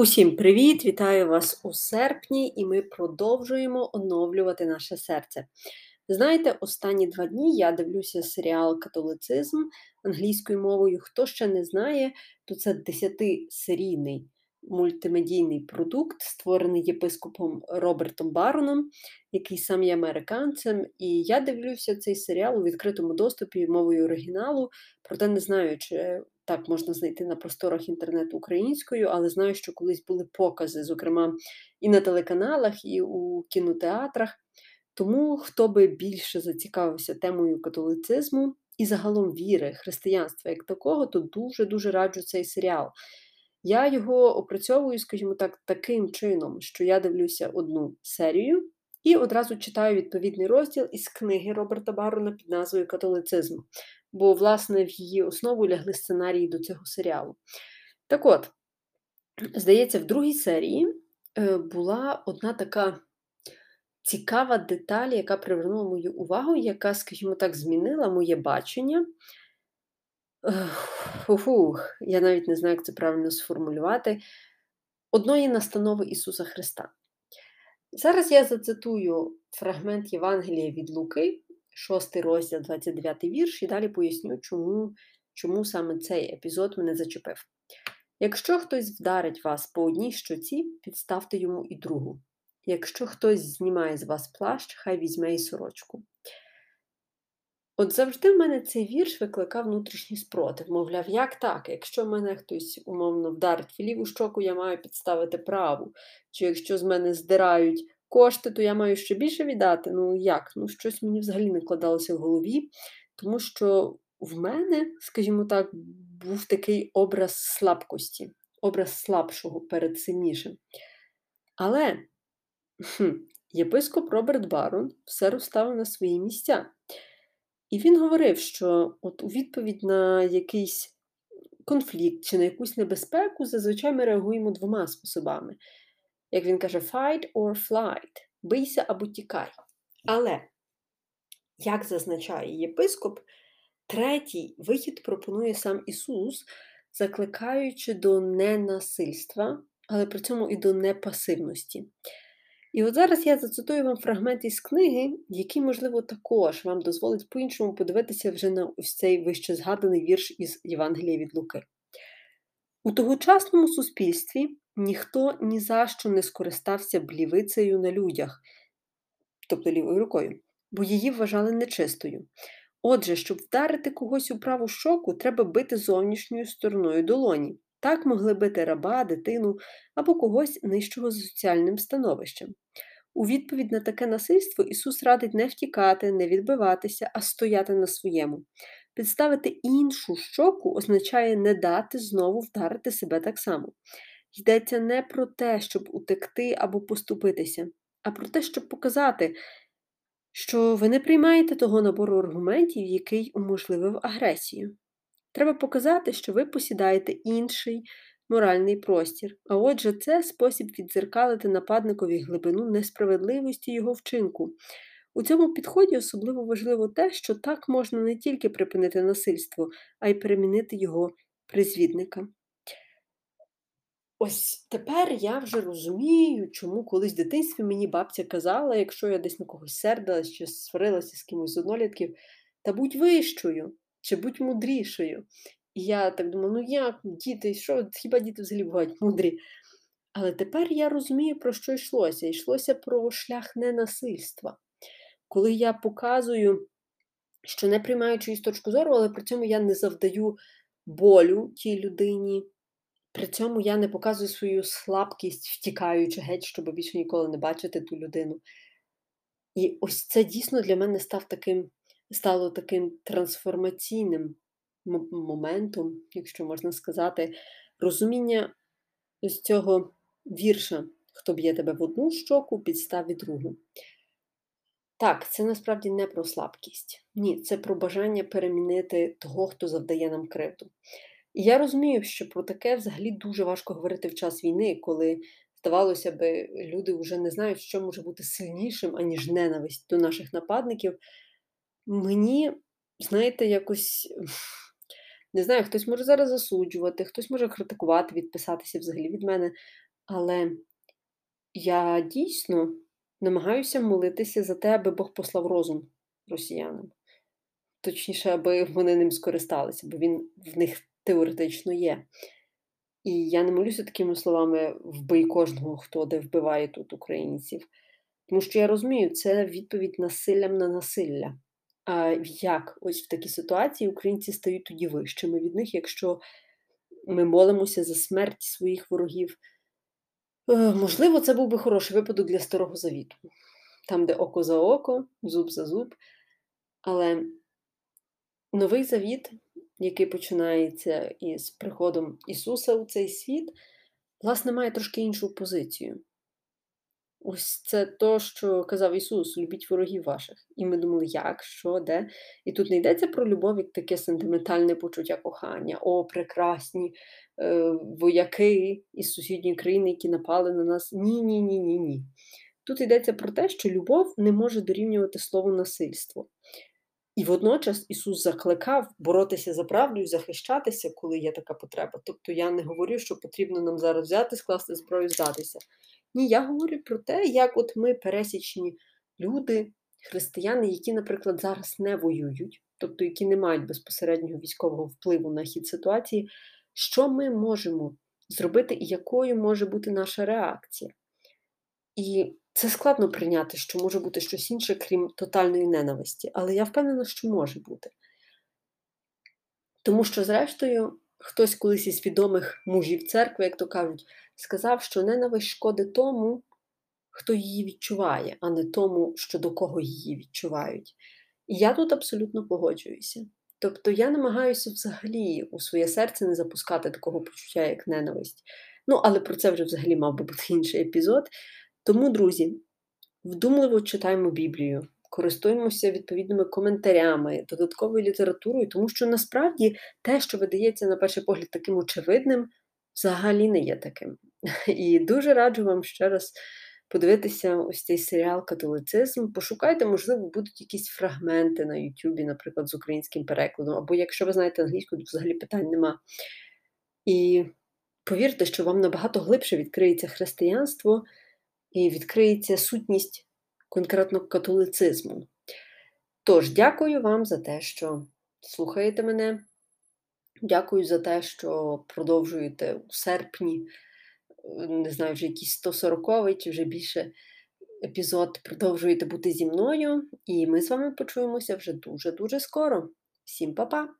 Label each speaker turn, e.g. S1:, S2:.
S1: Усім привіт! Вітаю вас у серпні, і ми продовжуємо оновлювати наше серце. Знаєте, останні два дні я дивлюся серіал Католицизм англійською мовою. Хто ще не знає, то це десятисерійний мультимедійний продукт, створений єпископом Робертом Бароном, який сам є американцем. І я дивлюся цей серіал у відкритому доступі мовою оригіналу, проте не знаю, чи так можна знайти на просторах інтернету українською, але знаю, що колись були покази, зокрема, і на телеканалах, і у кінотеатрах. Тому хто би більше зацікавився темою католицизму і загалом віри, християнства як такого, то дуже-дуже раджу цей серіал. Я його опрацьовую, скажімо так, таким чином, що я дивлюся одну серію і одразу читаю відповідний розділ із книги Роберта Барона під назвою Католицизм бо, власне, в її основу лягли сценарії до цього серіалу. Так от, здається, в другій серії е, була одна така цікава деталь, яка привернула мою увагу, яка, скажімо так, змінила моє бачення. Фух, я навіть не знаю, як це правильно сформулювати. Одної настанови Ісуса Христа. Зараз я зацитую фрагмент Євангелія від Луки, 6 розділ, 29 вірш, і далі поясню, чому, чому саме цей епізод мене зачепив. Якщо хтось вдарить вас по одній щоці, підставте йому і другу. Якщо хтось знімає з вас плащ, хай візьме і сорочку. От завжди в мене цей вірш викликав внутрішній спротив. Мовляв, як так? Якщо мене хтось умовно вдарить в ліву щоку, я маю підставити праву. Чи якщо з мене здирають кошти, то я маю ще більше віддати. Ну як? Ну, щось мені взагалі не кладалося в голові, тому що в мене, скажімо так, був такий образ слабкості, образ слабшого перед сильнішим. Але хм, єпископ Роберт Барон все розставив на свої місця. І він говорив, що от у відповідь на якийсь конфлікт чи на якусь небезпеку зазвичай ми реагуємо двома способами як він каже, fight or flight, бийся або тікай. Але, як зазначає єпископ, третій вихід пропонує сам Ісус, закликаючи до ненасильства, але при цьому і до непасивності. І от зараз я зацитую вам фрагмент із книги, який, можливо, також вам дозволить по-іншому подивитися вже на ось цей вище згаданий вірш із Євангелія від Луки. У тогочасному суспільстві ніхто ні за що не скористався б лівицею на людях, тобто лівою рукою, бо її вважали нечистою. Отже, щоб вдарити когось у праву щоку, треба бити зовнішньою стороною долоні. Так могли бити раба, дитину або когось нижчого за соціальним становищем. У відповідь на таке насильство Ісус радить не втікати, не відбиватися, а стояти на своєму. Підставити іншу щоку означає не дати знову вдарити себе так само. Йдеться не про те, щоб утекти або поступитися, а про те, щоб показати, що ви не приймаєте того набору аргументів, який уможливив агресію. Треба показати, що ви посідаєте інший моральний простір, а отже, це спосіб віддзеркалити нападникові глибину несправедливості його вчинку. У цьому підході особливо важливо те, що так можна не тільки припинити насильство, а й перемінити його призвідника. Ось тепер я вже розумію, чому колись в дитинстві мені бабця казала, якщо я десь на когось сердилась чи сварилася з кимось з однолітків, та будь вищою чи будь мудрішою. І я так думаю, ну як, діти, що, хіба діти взагалі бувають мудрі? Але тепер я розумію, про що йшлося. Йшлося про шлях ненасильства. Коли я показую, що не приймаю чиюсь точку зору, але при цьому я не завдаю болю тій людині. При цьому я не показую свою слабкість, втікаючи геть, щоб більше ніколи не бачити ту людину. І ось це дійсно для мене став таким, стало таким трансформаційним моментом, якщо можна сказати, розуміння ось цього вірша, хто б'є тебе в одну щоку, підставі другу. Так, це насправді не про слабкість. Ні, це про бажання перемінити того, хто завдає нам кривду. Я розумію, що про таке взагалі дуже важко говорити в час війни, коли, здавалося би, люди вже не знають, що може бути сильнішим, аніж ненависть до наших нападників. Мені, знаєте, якось. Не знаю, хтось може зараз засуджувати, хтось може критикувати, відписатися взагалі від мене. Але я дійсно намагаюся молитися за те, аби Бог послав розум росіянам. Точніше, аби вони ним скористалися, бо він в них теоретично є. І я не молюся такими словами вбий кожного, хто де вбиває тут українців. Тому що я розумію, це відповідь насиллям на насилля. А як ось в такій ситуації українці стають тоді вищими від них, якщо ми молимося за смерть своїх ворогів? Можливо, це був би хороший випадок для Старого Завіту, там, де око за око, зуб за зуб. Але новий завіт, який починається із приходом Ісуса у цей світ, власне, має трошки іншу позицію. Ось це то, що казав Ісус: любіть ворогів ваших. І ми думали, як, що, де. І тут не йдеться про любов, як таке сентиментальне почуття кохання, о, прекрасні е, вояки із сусідньої країни, які напали на нас. Ні, ні, ні, ні, ні. Тут йдеться про те, що любов не може дорівнювати слову насильство. І водночас Ісус закликав боротися за правду і захищатися, коли є така потреба. Тобто я не говорю, що потрібно нам зараз взяти, скласти зброю, здатися. Ні, я говорю про те, як от ми пересічні люди, християни, які, наприклад, зараз не воюють, тобто які не мають безпосереднього військового впливу на хід ситуації, що ми можемо зробити і якою може бути наша реакція. І це складно прийняти, що може бути щось інше, крім тотальної ненависті, але я впевнена, що може бути. Тому що, зрештою, хтось колись із відомих мужів церкви, як то кажуть, сказав, що ненависть шкодить тому, хто її відчуває, а не тому, що до кого її відчувають. І я тут абсолютно погоджуюся. Тобто я намагаюся взагалі у своє серце не запускати такого почуття, як ненависть. Ну, але про це вже взагалі мав би бути інший епізод. Тому, друзі, вдумливо читаємо Біблію, користуємося відповідними коментарями, додатковою літературою, тому що насправді те, що видається на перший погляд таким очевидним, взагалі не є таким. І дуже раджу вам ще раз подивитися ось цей серіал Католицизм. Пошукайте, можливо, будуть якісь фрагменти на Ютубі, наприклад, з українським перекладом, або якщо ви знаєте англійську, то взагалі питань нема. І повірте, що вам набагато глибше відкриється християнство і відкриється сутність конкретно католицизму. Тож, дякую вам за те, що слухаєте мене. Дякую за те, що продовжуєте у серпні, не знаю, вже якийсь 140-й чи вже більше епізод, продовжуєте бути зі мною, і ми з вами почуємося вже дуже-дуже скоро. Всім па-па!